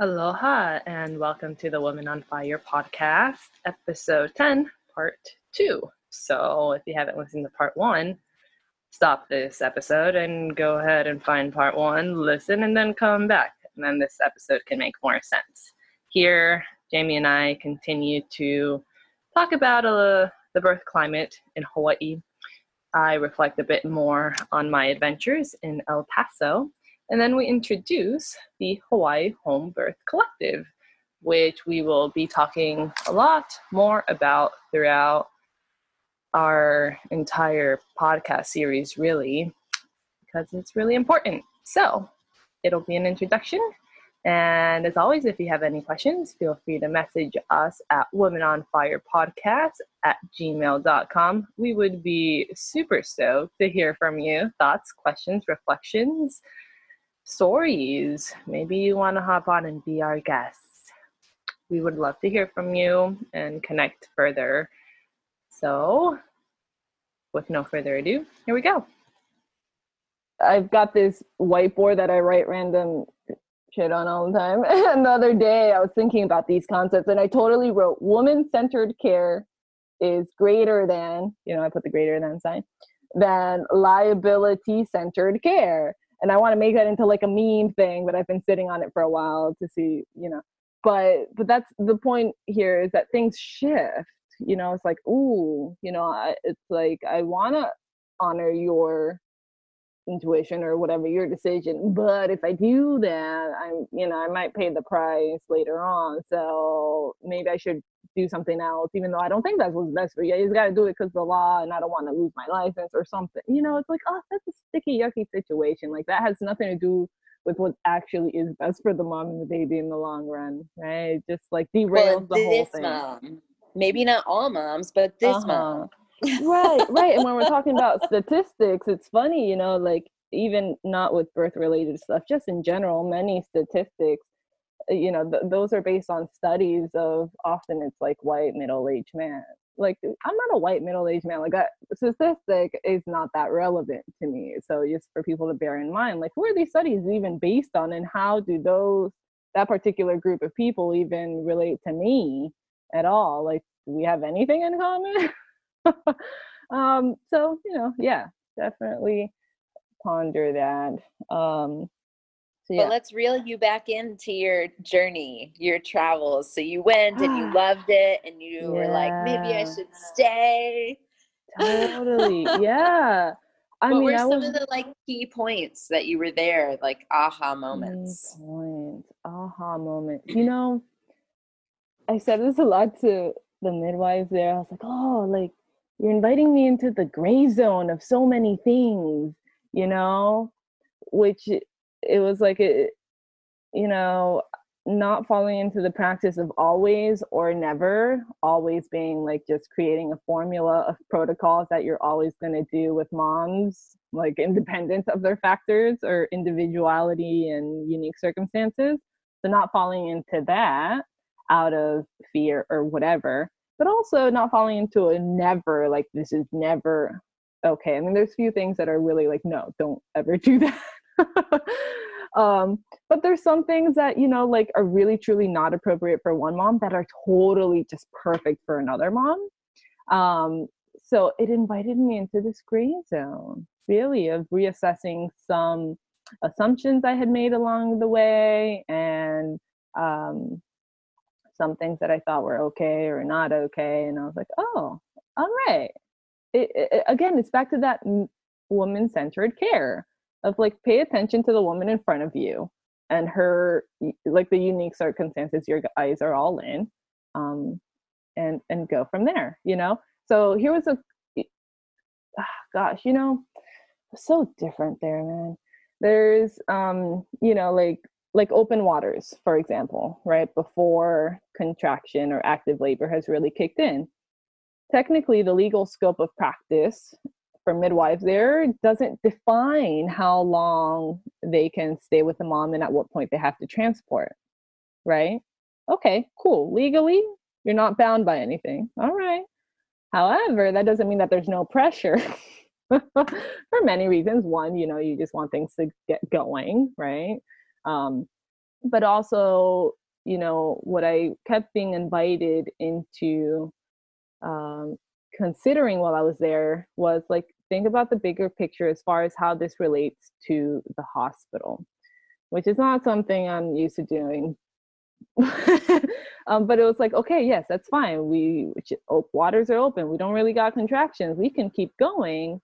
Aloha and welcome to the Woman on Fire podcast, episode 10, part 2. So, if you haven't listened to part 1, stop this episode and go ahead and find part 1, listen, and then come back. And then this episode can make more sense. Here, Jamie and I continue to talk about uh, the birth climate in Hawaii. I reflect a bit more on my adventures in El Paso and then we introduce the Hawaii Home Birth Collective, which we will be talking a lot more about throughout our entire podcast series, really, because it's really important. So it'll be an introduction. And as always, if you have any questions, feel free to message us at Women on Fire Podcast at gmail.com. We would be super stoked to hear from you thoughts, questions, reflections stories. Maybe you want to hop on and be our guest. We would love to hear from you and connect further. So, with no further ado, here we go. I've got this whiteboard that I write random shit on all the time. and the other day I was thinking about these concepts and I totally wrote woman centered care is greater than, you know, I put the greater than sign, than liability centered care and I want to make that into like a meme thing, but I've been sitting on it for a while to see, you know. But but that's the point here is that things shift. You know, it's like, ooh, you know, I, it's like I want to honor your intuition or whatever your decision but if i do that i'm you know i might pay the price later on so maybe i should do something else, even though I don't think that's what's best for you. You just got to do it because the law, and I don't want to lose my license or something. You know, it's like, oh, that's a sticky, yucky situation. Like that has nothing to do with what actually is best for the mom and the baby in the long run, right? Just like derails well, the whole thing. Mom. Maybe not all moms, but this uh-huh. mom. Right, right. And when we're talking about statistics, it's funny, you know, like even not with birth related stuff, just in general, many statistics uh, you know th- those are based on studies of often it's like white middle-aged man like i'm not a white middle-aged man like that statistic is not that relevant to me so just for people to bear in mind like who are these studies even based on and how do those that particular group of people even relate to me at all like do we have anything in common um so you know yeah definitely ponder that um so, yeah. But let's reel you back into your journey, your travels. So you went and you loved it and you yeah. were like, maybe I should stay. Totally. yeah. I what mean, were I some was... of the like key points that you were there, like aha moments? Points, aha moment. You know, I said this a lot to the midwives there. I was like, oh, like you're inviting me into the gray zone of so many things, you know, which it was like it you know not falling into the practice of always or never always being like just creating a formula of protocols that you're always going to do with moms like independent of their factors or individuality and unique circumstances. So not falling into that out of fear or whatever but also not falling into a never like this is never okay. I mean there's a few things that are really like no don't ever do that. Um, but there's some things that you know like are really truly not appropriate for one mom that are totally just perfect for another mom. Um, so it invited me into this gray zone really of reassessing some assumptions i had made along the way and um, some things that i thought were okay or not okay and i was like oh all right. It, it, again it's back to that woman centered care of like pay attention to the woman in front of you and her like the unique circumstances your eyes are all in um and and go from there you know? So here was a oh, gosh you know so different there man. There's um you know like like open waters for example right before contraction or active labor has really kicked in. Technically the legal scope of practice for midwives there doesn't define how long they can stay with the mom and at what point they have to transport right? Okay cool. Legally you're not bound by anything. All right. However that doesn't mean that there's no pressure for many reasons. One you know you just want things to get going right um, but also you know what i kept being invited into um, considering while i was there was like think about the bigger picture as far as how this relates to the hospital which is not something i'm used to doing. Um, but it was like okay yes that's fine. We waters are open. We don't really got contractions. We can keep going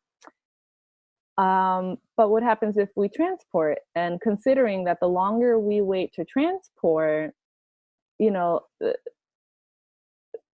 um, but what happens if we transport? And considering that the longer we wait to transport, you know, uh,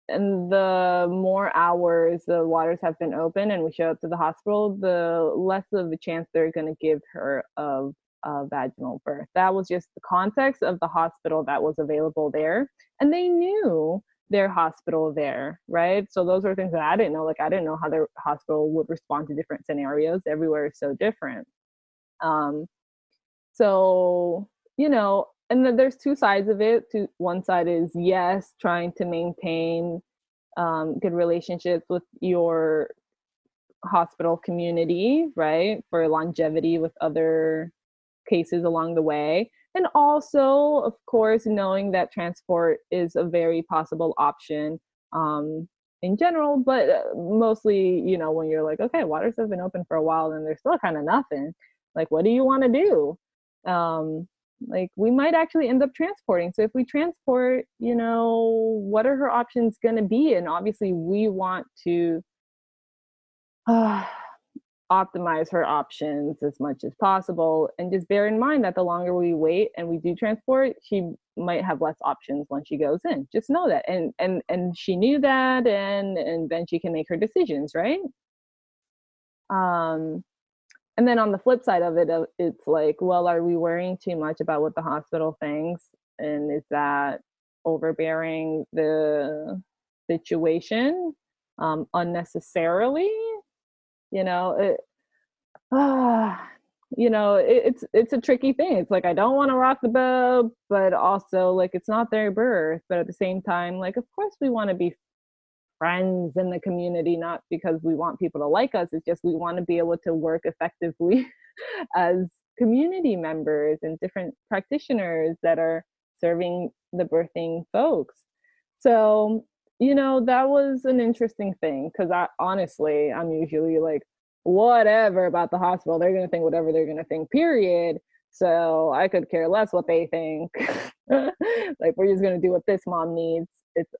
and the more hours the waters have been open and we show up to the hospital, the less of a chance they're going to give her of a vaginal birth. That was just the context of the hospital that was available there. And they knew their hospital there, right? So those are things that I didn't know. Like I didn't know how their hospital would respond to different scenarios. Everywhere is so different. Um, so you know, and then there's two sides of it. To one side is yes, trying to maintain um, good relationships with your hospital community, right, for longevity with other cases along the way. And also of course knowing that transport is a very possible option um, in general but uh, mostly you know when you're like okay waters have been open for a while and there's still kind of nothing like what do you want to do? Um, like we might actually end up transporting. So if we transport you know what are her options going to be? And obviously we want to uh, optimize her options as much as possible and just bear in mind that the longer we wait and we do transport she might have less options once she goes in. Just know that and and and she knew that and and then she can make her decisions right? Um and then on the flip side of it uh, it's like well are we worrying too much about what the hospital thinks? And is that overbearing the situation um unnecessarily you know it, ah, you know it, it's it's a tricky thing. It's like i don't want to rock the boat but also like it's not their birth but at the same time like of course we want to be friends in the community not because we want people to like us it's just we want to be able to work effectively as community members and different practitioners that are serving the birthing folks. So you know, that was an interesting thing because I honestly, I'm usually like, whatever about the hospital. They're going to think whatever they're going to think, period. So I could care less what they think. like, we're just going to do what this mom needs. It's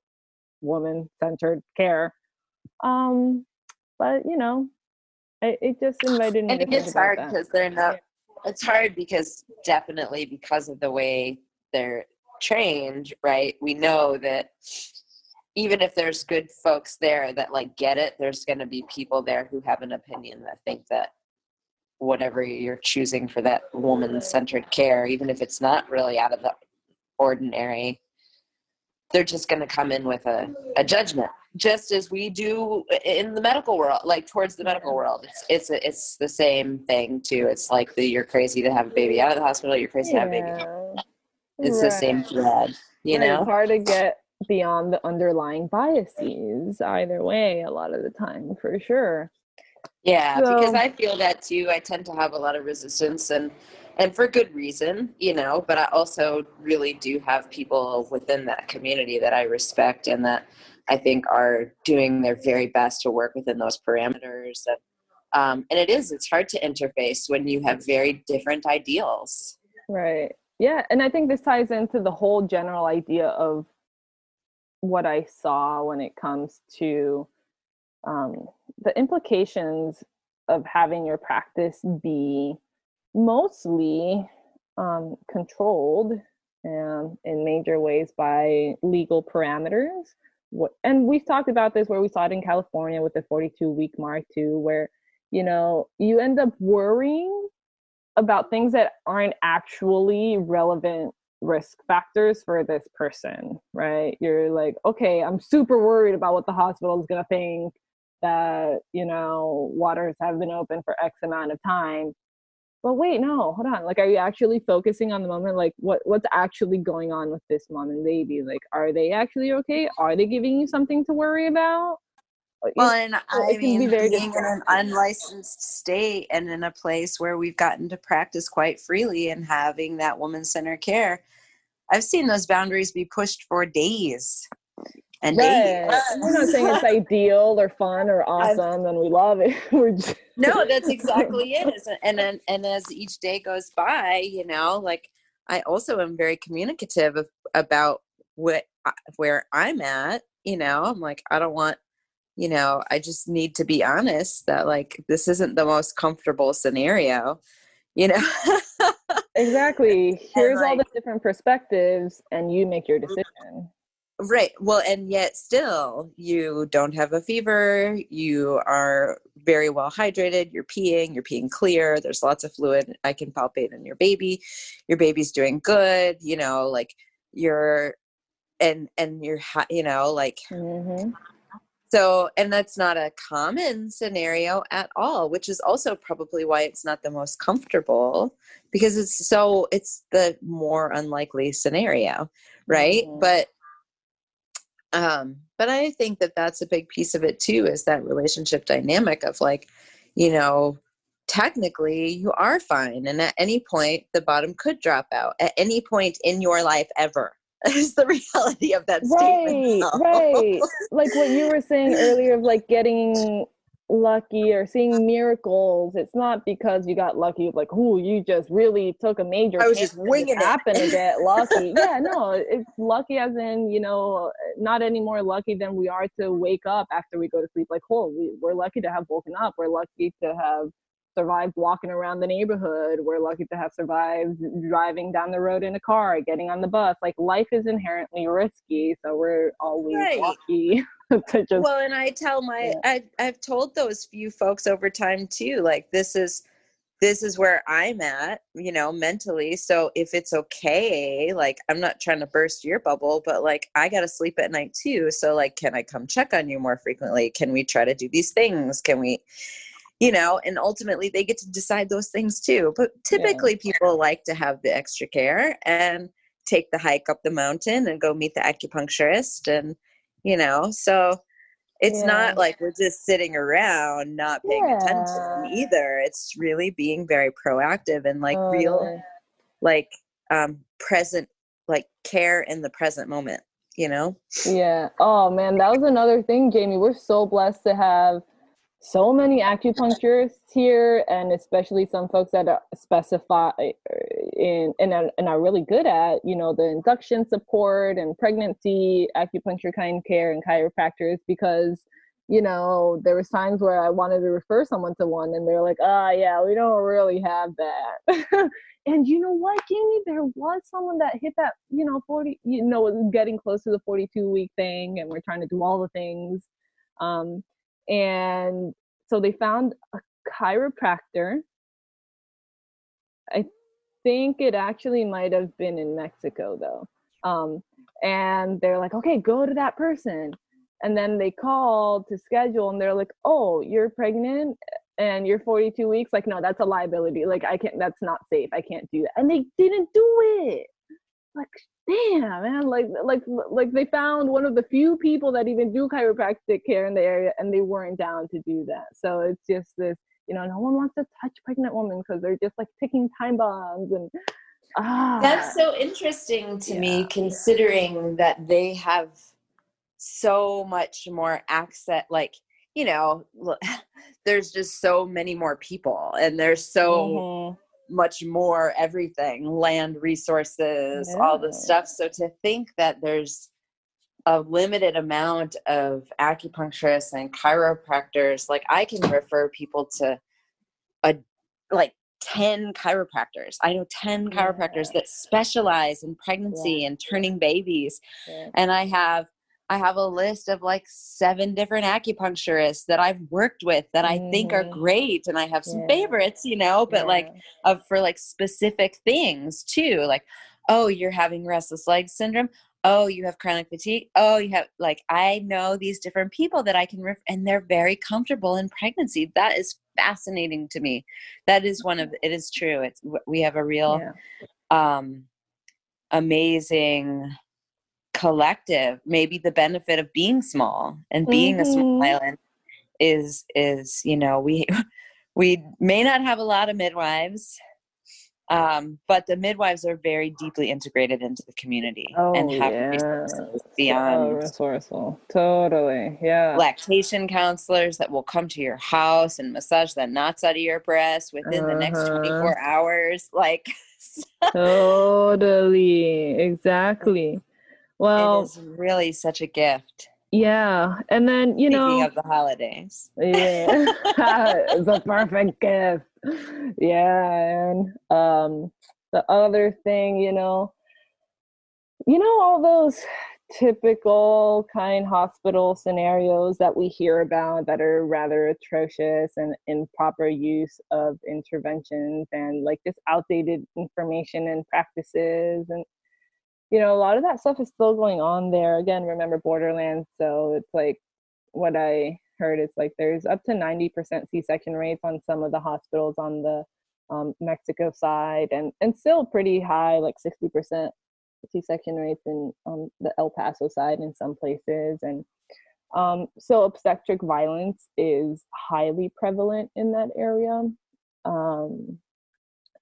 woman centered care. Um, but, you know, it, it just invited me I think it's hard because they're not, it's hard because definitely because of the way they're trained, right? We know that even if there's good folks there that like get it, there's going to be people there who have an opinion that think that whatever you're choosing for that woman centered care, even if it's not really out of the ordinary, they're just going to come in with a, a judgment, just as we do in the medical world, like towards the medical world. It's it's a, it's the same thing too. It's like the you're crazy to have a baby out of the hospital. You're crazy yeah. to have a baby. It's right. the same thread, you know. Hard to get beyond the underlying biases either way a lot of the time for sure. Yeah so, because i feel that too i tend to have a lot of resistance and and for good reason you know but i also really do have people within that community that i respect and that i think are doing their very best to work within those parameters and um, and it is it's hard to interface when you have very different ideals. Right. Yeah and i think this ties into the whole general idea of what I saw when it comes to um, the implications of having your practice be mostly um, controlled um, in major ways by legal parameters. What, and we've talked about this where we saw it in California with the 42 week mark too, where you know you end up worrying about things that aren't actually relevant risk factors for this person, right? You're like, okay, I'm super worried about what the hospital is going to think that, you know, waters have been open for X amount of time. But wait, no, hold on. Like, are you actually focusing on the moment? Like, what what's actually going on with this mom and baby? Like, are they actually okay? Are they giving you something to worry about? Well, and I mean, be being in an unlicensed state and in a place where we've gotten to practice quite freely and having that woman centered care, I've seen those boundaries be pushed for days and right. days. We're not saying it's ideal or fun or awesome, I've, and we love it. We're just, no, that's exactly it. And then, and as each day goes by, you know, like I also am very communicative of, about what where I'm at. You know, I'm like, I don't want you know i just need to be honest that like this isn't the most comfortable scenario you know? Exactly. Here's like, all the different perspectives and you make your decision. Right. Well and yet still you don't have a fever you are very well hydrated you're peeing you're peeing clear there's lots of fluid i can palpate in your baby your baby's doing good you know like you're and and you're you know like mm-hmm. So, and that's not a common scenario at all, which is also probably why it's not the most comfortable because it's so, it's the more unlikely scenario, right? Mm-hmm. But, um, but I think that that's a big piece of it too is that relationship dynamic of like, you know, technically you are fine. And at any point, the bottom could drop out at any point in your life ever is the reality of that right, statement. Right. Like what you were saying earlier of like getting lucky or seeing miracles. It's not because you got lucky, like, oh, you just really took a major. I was just winging it. Happened to get lucky. yeah, no, it's lucky as in you know, not any more lucky than we are to wake up after we go to sleep. Like, oh, we, we're lucky to have woken up. We're lucky to have survived walking around the neighborhood. We're lucky to have survived driving down the road in a car, getting on the bus. Like life is inherently risky, so we're always right. lucky to just. Well, and I tell my yeah. I I've told those few folks over time too. Like this is this is where I'm at, you know, mentally. So if it's okay, like I'm not trying to burst your bubble, but like I got to sleep at night too. So like can I come check on you more frequently? Can we try to do these things? Can we you know, and ultimately they get to decide those things too. But typically yeah. people like to have the extra care and take the hike up the mountain and go meet the acupuncturist and you know, so it's yeah. not like we're just sitting around not paying yeah. attention either. It's really being very proactive and like oh. real like um present like care in the present moment, you know? Yeah. Oh man, that was another thing, Jamie. We're so blessed to have so many acupuncturists here and especially some folks that are specify uh, in and are, and are really good at you know the induction support and pregnancy acupuncture kind care and chiropractors because you know there was times where i wanted to refer someone to one and they're like ah oh, yeah we don't really have that. And you know what? Jamie there was someone that hit that you know 40 you know getting close to the 42 week thing and we're trying to do all the things. Um and so they found a chiropractor. I think it actually might have been in Mexico though. Um, and they're like, okay, go to that person. And then they called to schedule and they're like, oh, you're pregnant and you're 42 weeks. Like, no, that's a liability. Like, I can't, that's not safe. I can't do that. And they didn't do it. Like, damn man like like like they found one of the few people that even do chiropractic care in the area and they weren't down to do that. So it's just this you know no one wants to touch pregnant women because they're just like ticking time bombs and ah. that's so interesting to yeah. me considering that they have so much more access like you know there's just so many more people and there's so mm-hmm much more everything land resources yeah. all this stuff so to think that there's a limited amount of acupuncturists and chiropractors like i can refer people to a like 10 chiropractors i know 10 chiropractors yeah. that specialize in pregnancy yeah. and turning babies and i have I have a list of like seven different acupuncturists that I've worked with that I mm. think are mm-hmm. great and I have some yeah. favorites, you know, but yeah. like of for like specific things too. Like, oh, you're having restless leg syndrome. Oh, you have chronic fatigue. Oh, you have like I know these different people that I can ref- and they're very comfortable in pregnancy. That is fascinating to me. That is one of it is true. It's we have a real yeah. um amazing collective maybe the benefit of being small and being mm-hmm. a small mm-hmm. island is is you know we we may not have a lot of midwives um, but the midwives are very deeply integrated into the community Oh, and have yeah. resources So beyond resourceful. Totally. Yeah. lactation counselors that will come to your house and massage the knots out of your breast within the next Uh-huh. 24 hours like totally. Exactly. Well, it is really such a gift yeah. And then, you speaking know, of the holidays yeah, it's a perfect gift. Yeah. And um, the other thing, you know, you know, all those typical kind hospital scenarios that we hear about that are rather atrocious and improper use of interventions and like just outdated information and practices and you know a lot of that stuff is still going on there. Again remember borderlands so it's like what i heard is like there's up to 90% c-section rates on some of the hospitals on the um, mexico side and and still pretty high like 60% c-section rates in um, the el paso side in some places and um, so obstetric violence is highly prevalent in that area. Um,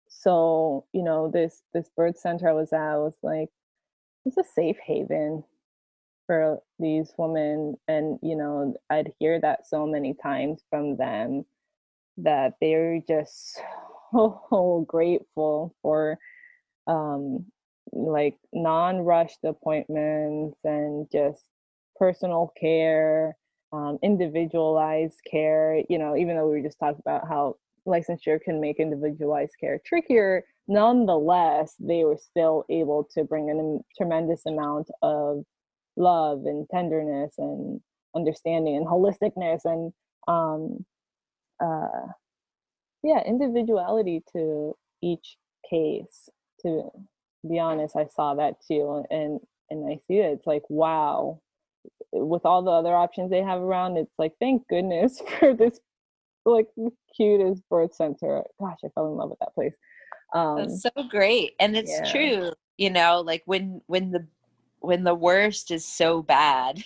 so you know this this birth center i was at was like it's a safe haven for these women and you know i'd hear that so many times from them that they're just so grateful for um like non-rushed appointments and just personal care um, individualized care you know even though we just talking about how licensure can make individualized care trickier nonetheless they were still able to bring in a tremendous amount of love and tenderness and understanding and holisticness and um uh yeah individuality to each case. To be honest i saw that too and and i see it. It's like wow. With all the other options they have around it's like thank goodness for this like cutest birth center. Gosh i fell in love with that place um That's so great. And it's yeah. true, you know, like when when the when the worst is so bad.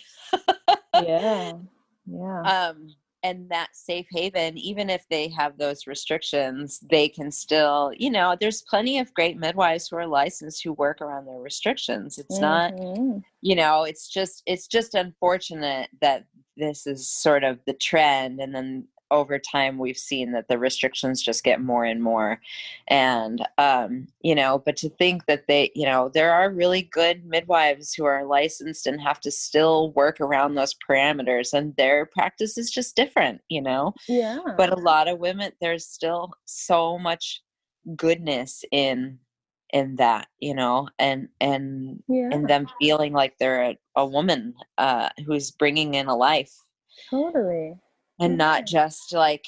yeah yeah um and that safe haven even if they have those restrictions they can still you know there's plenty of great midwives who are licensed who work around their restrictions it's not Mhm. you know it's just it's just unfortunate that this is sort of the trend and then over time we've seen that the restrictions just get more and more. And um you know but to think that they you know there are really good midwives who are licensed and have to still work around those parameters and their practice is just different you know? Yeah. But a lot of women there's still so much goodness in in that you know? And and yeah. and them feeling like they're a, a woman uh, who's bringing in a life. Totally and not just like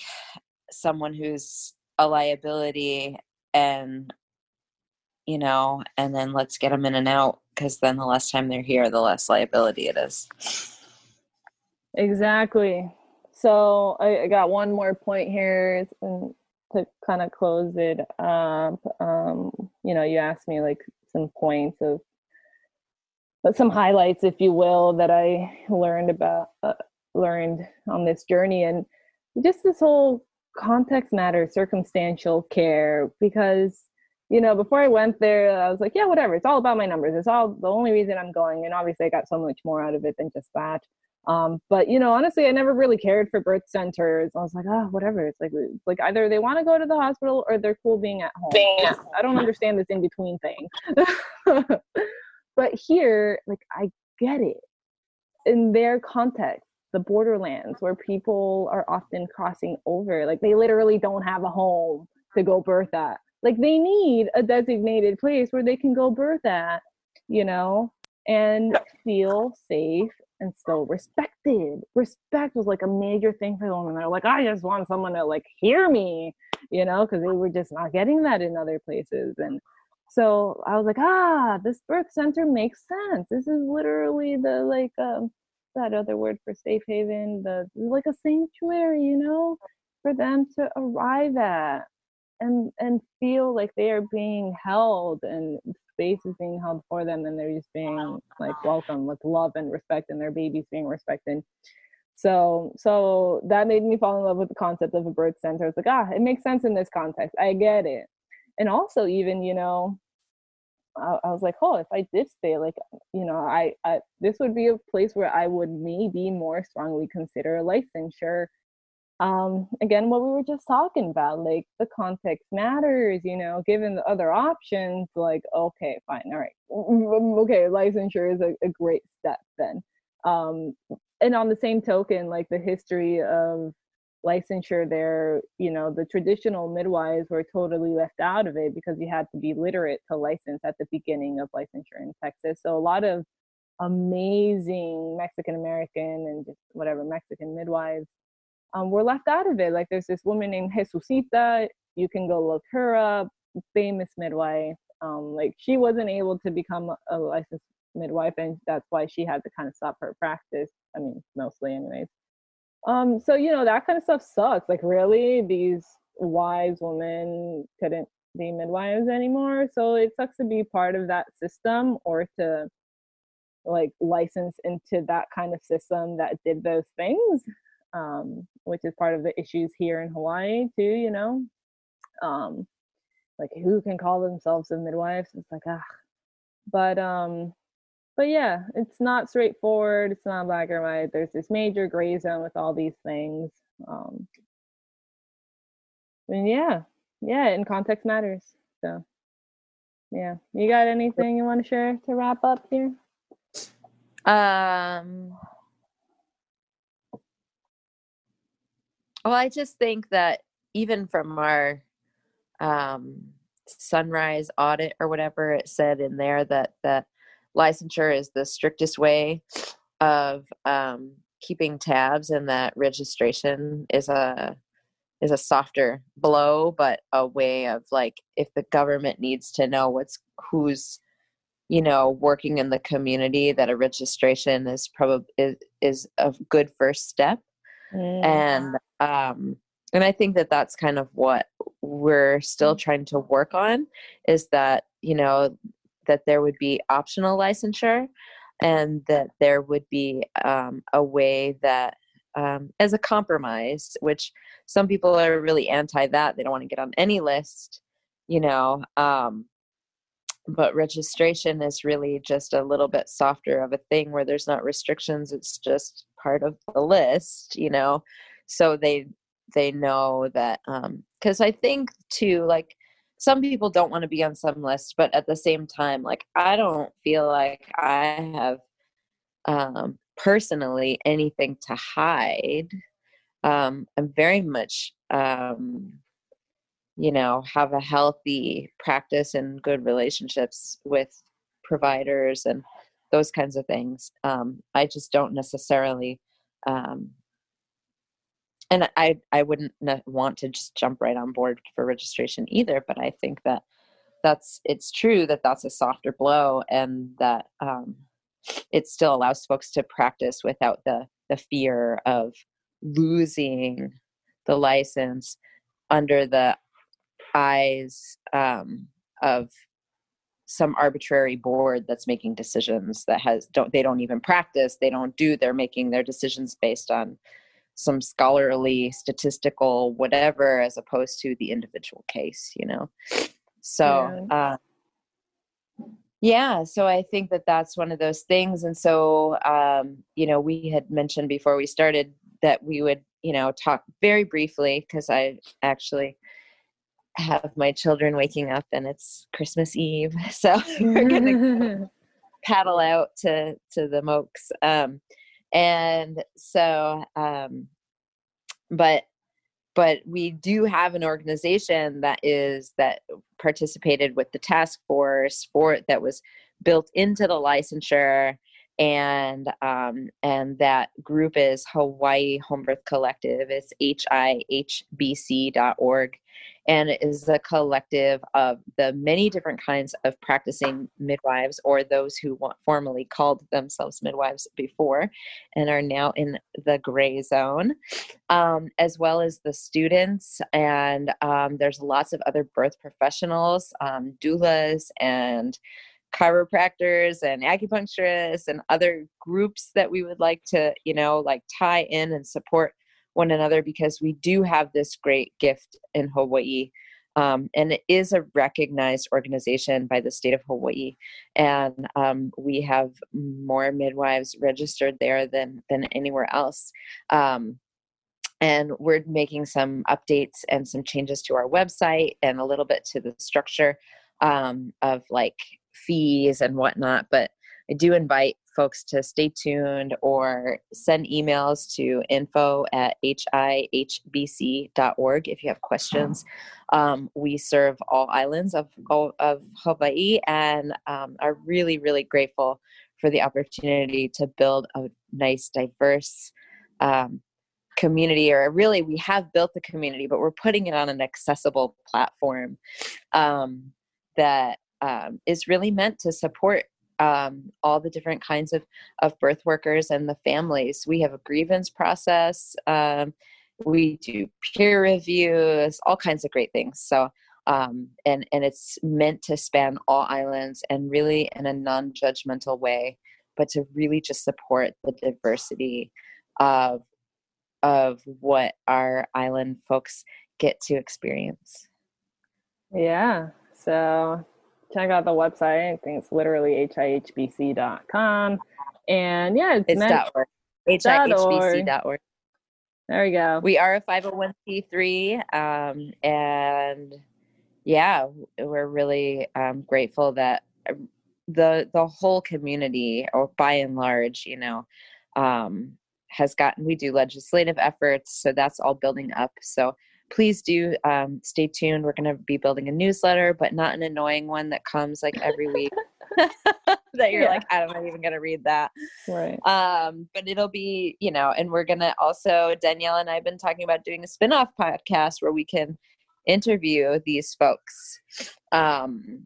someone who's a liability and you know and then let's get them in and out because then the less time they're here the less liability it is Exactly. So I, I got one more point here and to kind of close it up. Um, you know, you asked me like some points of, but some highlights, if you will, that I learned about, uh, learned on this journey, and just this whole context matter, circumstantial care, because you know, before I went there, I was like, yeah, whatever. It's all about my numbers. It's all the only reason I'm going, and obviously, I got so much more out of it than just that. Um, but you know, honestly, I never really cared for birth centers. I was like, oh, whatever. It's like, it's like either they want to go to the hospital or they're cool being at home. I don't understand this in between thing. but here, like, I get it in their context, the borderlands where people are often crossing over. Like, they literally don't have a home to go birth at. Like, they need a designated place where they can go birth at, you know, and feel safe and still respected. Respect was like a major thing for the women. They're like, I just want someone to like hear me, you know, because they were just not getting that in other places. And so I was like, ah, this birth center makes sense. This is literally the like um that other word for safe haven, the like a sanctuary, you know, for them to arrive at and and feel like they are being held and space is being held for them and they're just being like welcome with love and respect and their babies being respected. So so that made me fall in love with the concept of a birth center. It's like ah it makes sense in this context. I get it. And also even you know I, I, was like oh if i did stay like you know I, I this would be a place where i would maybe more strongly consider a licensure um again what we were just talking about like the context matters you know given the other options like okay fine all right okay licensure is a, a great step then um and on the same token like the history of licensure there you know the traditional midwives were totally left out of it because you had to be literate to license at the beginning of licensure in texas. So a lot of amazing mexican american and just whatever mexican midwives um, were left out of it. Like there's this woman named Jesusita you can go look her up famous midwife um, like she wasn't able to become a licensed midwife and that's why she had to kind of stop her practice i mean mostly anyways um, so you know that kind of stuff sucks. Like really, these wise women couldn't be midwives anymore. So it sucks to be part of that system or to like license into that kind of system that did those things. Um, which is part of the issues here in Hawaii too, you know. Um, like who can call themselves a midwife? It's like ah, but um, but yeah, it's not straightforward. It's not black or white. There's this major gray zone with all these things. Um, and yeah, yeah, and context matters. So yeah, you got anything you want to share to wrap up here? Um. Well, I just think that even from our um, sunrise audit or whatever it said in there that that licensure is the strictest way of um, keeping tabs and that registration is a is a softer blow but a way of like if the government needs to know what's who's you know working in the community that a registration is probably is, is a good first step mm. and um and i think that that's kind of what we're still mm. trying to work on is that you know that there would be optional licensure and that there would be um, a way that um, as a compromise which some people are really anti that they don't want to get on any list you know um, but registration is really just a little bit softer of a thing where there's not restrictions it's just part of the list you know? So they they know that um because i think too like some people don't want to be on some list but at the same time like i don't feel like i have um personally anything to hide. Um i'm very much um you know have a healthy practice and good relationships with providers and those kinds of things. Um i just don't necessarily um and I I wouldn't want to just jump right on board for registration either. But I think that that's it's true that that's a softer blow, and that um, it still allows folks to practice without the the fear of losing the license under the eyes um, of some arbitrary board that's making decisions that has don't they don't even practice they don't do they're making their decisions based on some scholarly statistical whatever as opposed to the individual case you know so yeah. Uh, yeah so i think that that's one of those things and so um, you know we had mentioned before we started that we would you know talk very briefly because i actually have my children waking up and it's christmas eve so we're gonna paddle out to to the mokes um, and so um but but we do have an organization that is that participated with the task force for that was built into the licensure and um, and that group is Hawaii Home Birth Collective. It's hihbc.org, and is a collective of the many different kinds of practicing midwives, or those who formerly called themselves midwives before, and are now in the gray zone, um, as well as the students. And um, there's lots of other birth professionals, um, doulas, and chiropractors and acupuncturists and other groups that we would like to you know like tie in and support one another because we do have this great gift in hawaii Um, and it is a recognized organization by the state of Hawaii, and um, we have more midwives registered there than than anywhere else. Um, and we're making some updates and some changes to our website and a little bit to the structure um, of like fees and whatnot. But I do invite folks to stay tuned or send emails to info at hihbc.org if you have questions. Um, we serve all islands of, of Hawaii and um, are really, really grateful for the opportunity to build a nice, diverse um, community. Or really, we have built the community, but we're putting it on an accessible platform um, that um, is really meant to support um, all the different kinds of, of birth workers and the families. We have a grievance process. Um, we do peer reviews, all kinds of great things. So, um, and and it's meant to span all islands and really in a non-judgmental way, but to really just support the diversity of of what our island folks get to experience. Yeah. So check out the website. I think it's literally hihbc.com. And yeah, it's, it's dot org. hihbc.org. There we go. We are a 501c3. Um, and yeah, we're really um, grateful that um, the the whole community, or by and large, you know, um, has gotten. We do legislative efforts, so that's all building up. So please do um, stay tuned. We're going to be building a newsletter, but not an annoying one that comes like every week. that you're yeah. like, I'm not even going to read that. Right. Um, but it'll be, you know, and we're going to also, Danielle and I have been talking about doing a spin off podcast where we can interview these folks um,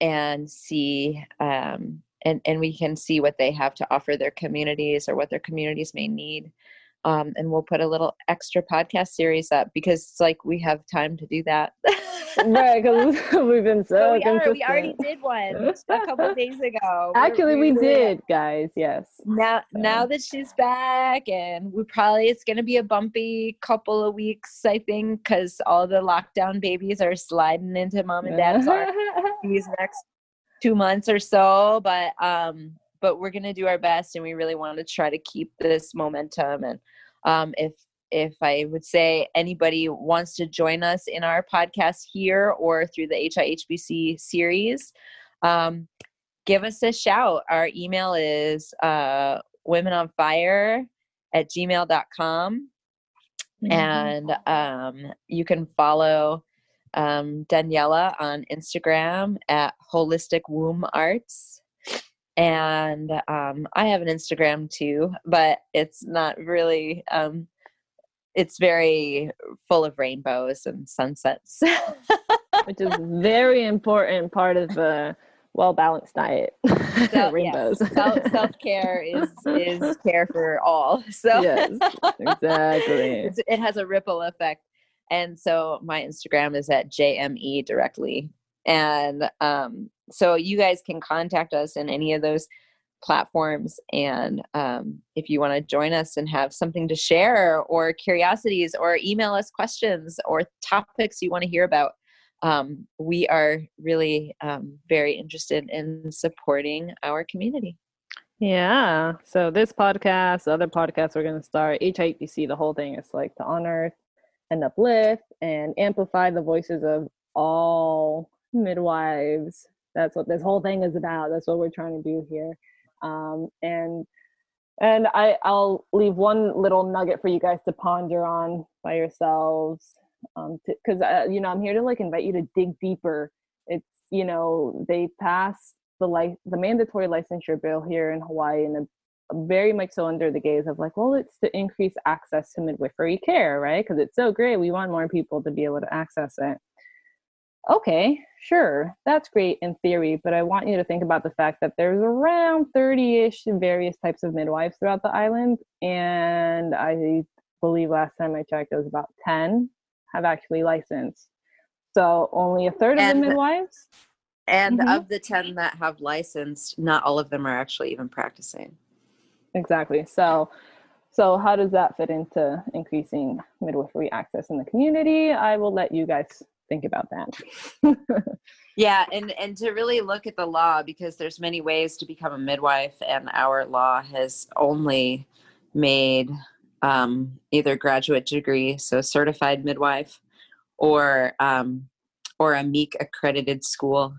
and see, um, and, and we can see what they have to offer their communities or what their communities may need um, and we'll put a little extra podcast series up because it's like we have time to do that. right, because we've been so. we, are, we already did one a couple days ago. Actually, we, did, guys. Yes. Now, now that she's back, and we probably it's going to be a bumpy couple of weeks, I think, because all the lockdown babies are sliding into mom and dad's arms these next two months or so. But um, but we're going to do our best and we really want to try to keep this momentum and um, if if i would say anybody wants to join us in our podcast here or through the hihbc series um, give us a shout. Our email is uh, women on fire at gmail.com mm-hmm. and um, you can follow um, daniela on instagram at holistic womb arts and um, I have an Instagram too, but it's not really. Um, it's very full of rainbows and sunsets, which is very important part of a well balanced diet. So, rainbows. Yes. Self care is is care for all. So yes, exactly. it has a ripple effect, and so my Instagram is at jme directly, and um, so you guys can contact us in any of those platforms and um, if you want to join us and have something to share or curiosities or email us questions or topics you want to hear about um, we are really um, very interested in supporting our community. Yeah so this podcast other podcasts we're going to start hibc the whole thing is like to honor and uplift and amplify the voices of all midwives that's what this whole thing is about. That's what we're trying to do here. Um, and and I, I'll leave one little nugget for you guys to ponder on by yourselves, because um, uh, you know I'm here to like invite you to dig deeper. It's you know they passed the like the mandatory licensure bill here in Hawaii, and very much so under the gaze of like, well, it's to increase access to midwifery care, right? Because it's so great. We want more people to be able to access it okay, sure, that's great in theory, but I want you to think about the fact that there's around 30 ish various types of midwives throughout the island. And I believe last time I checked, it was about 10 have actually licensed. So only a third and, of the midwives. And mm-hmm. of the 10 that have licensed, not all of them are actually even practicing. Exactly. So, so how does that fit into increasing midwifery access in the community? I will let you guys think about that. yeah, and and to really look at the law because there's many ways to become a midwife, and our law has only made um, either graduate degree, so certified midwife, or um, or a MEAC accredited school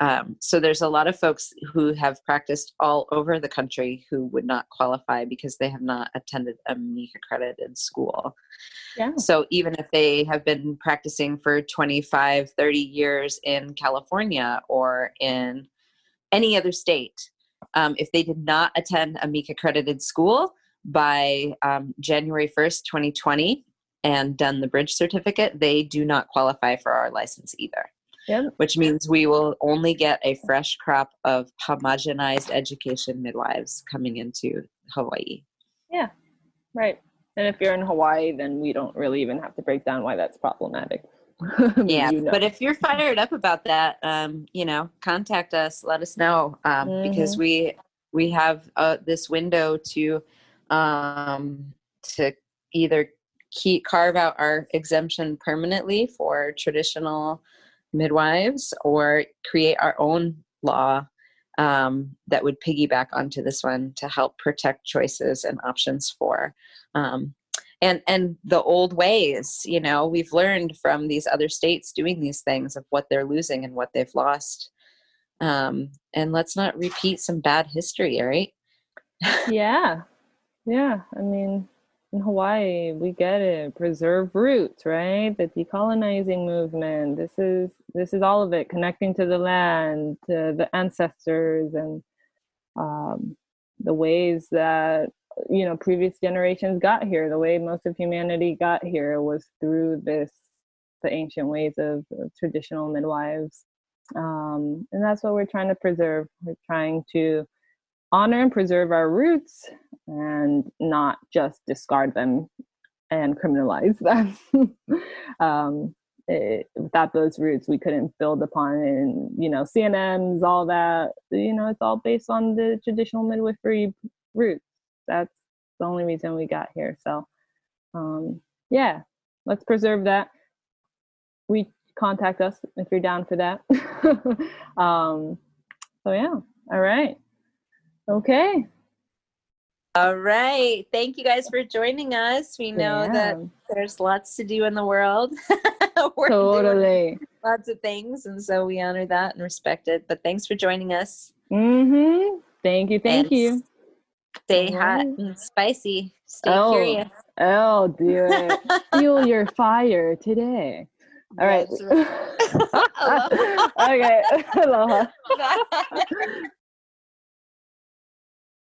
um, so there's a lot of folks who have practiced all over the country who would not qualify because they have not attended a MEAC accredited school. Yeah. So even if they have been practicing for 25, 30 years in California or in any other state, um, if they did not attend a MEAC accredited school by um, January 1st, 2020, and done the bridge certificate, they do not qualify for our license either yep. which means we will only get a fresh crop of homogenized education midwives coming into Hawaii. Yeah, right. And if you're in Hawaii, then we don't really even have to break down why that's problematic. yeah, you know. but if you're fired up about that, um, you know, contact us. Let us know um, mm-hmm. because we we have uh, this window to um, to either keep carve out our exemption permanently for traditional midwives or create our own law um, that would piggyback onto this one to help protect choices and options for um, and and the old ways you know we've learned from these other states doing these things of what they're losing and what they've lost. Um, and let's not repeat some bad history right? Yeah. Yeah. I mean in Hawaii, we get it. Preserve roots, right? The decolonizing movement. This is this is all of it, connecting to the land, to the ancestors, and um, the ways that you know previous generations got here. The way most of humanity got here was through this, the ancient ways of, of traditional midwives, um, and that's what we're trying to preserve. We're trying to honor and preserve our roots and not just discard them and criminalize them. um, it, without those roots, we couldn't build upon and you know CNMs, all that. You know, it's all based on the traditional midwifery roots. That's the only reason we got here. So, um, yeah, let's preserve that. We contact us if you're down for that. um, so yeah, all right. Okay. All right. Thank you guys for joining us. We know yeah. that there's lots to do in the world. totally. Lots of things. And so we honor that and respect it. But thanks for joining us. Mm-hmm. Thank you. Thank and you. Stay hot and spicy. Stay oh, curious. Oh, dear. Feel your fire today. All right. right. okay. Aloha.